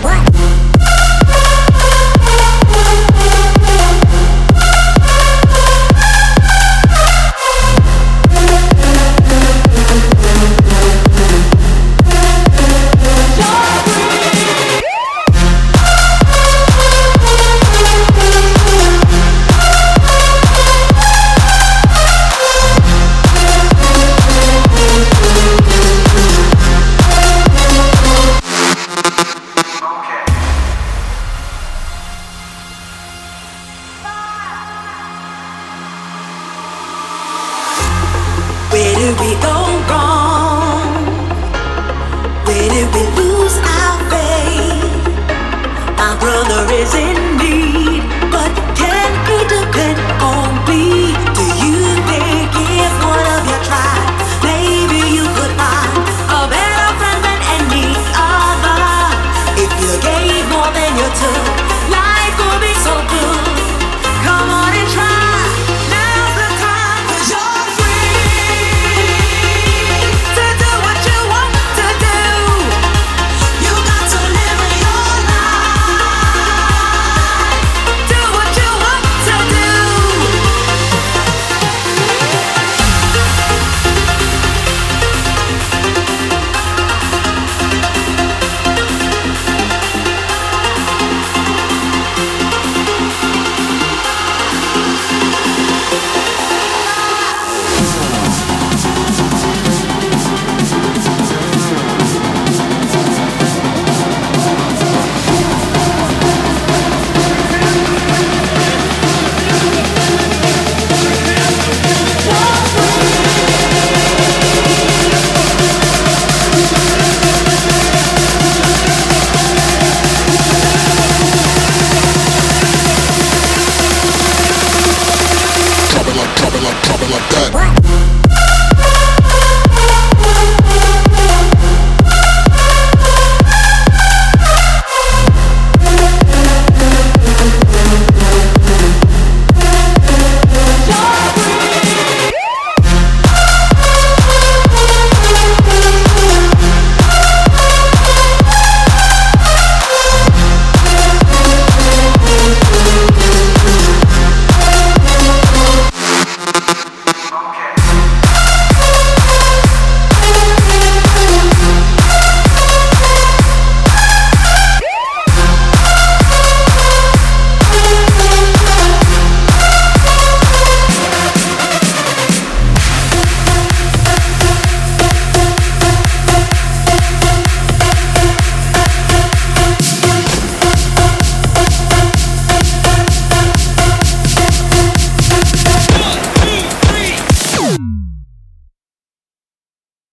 drop where did we go wrong? Drop it like that.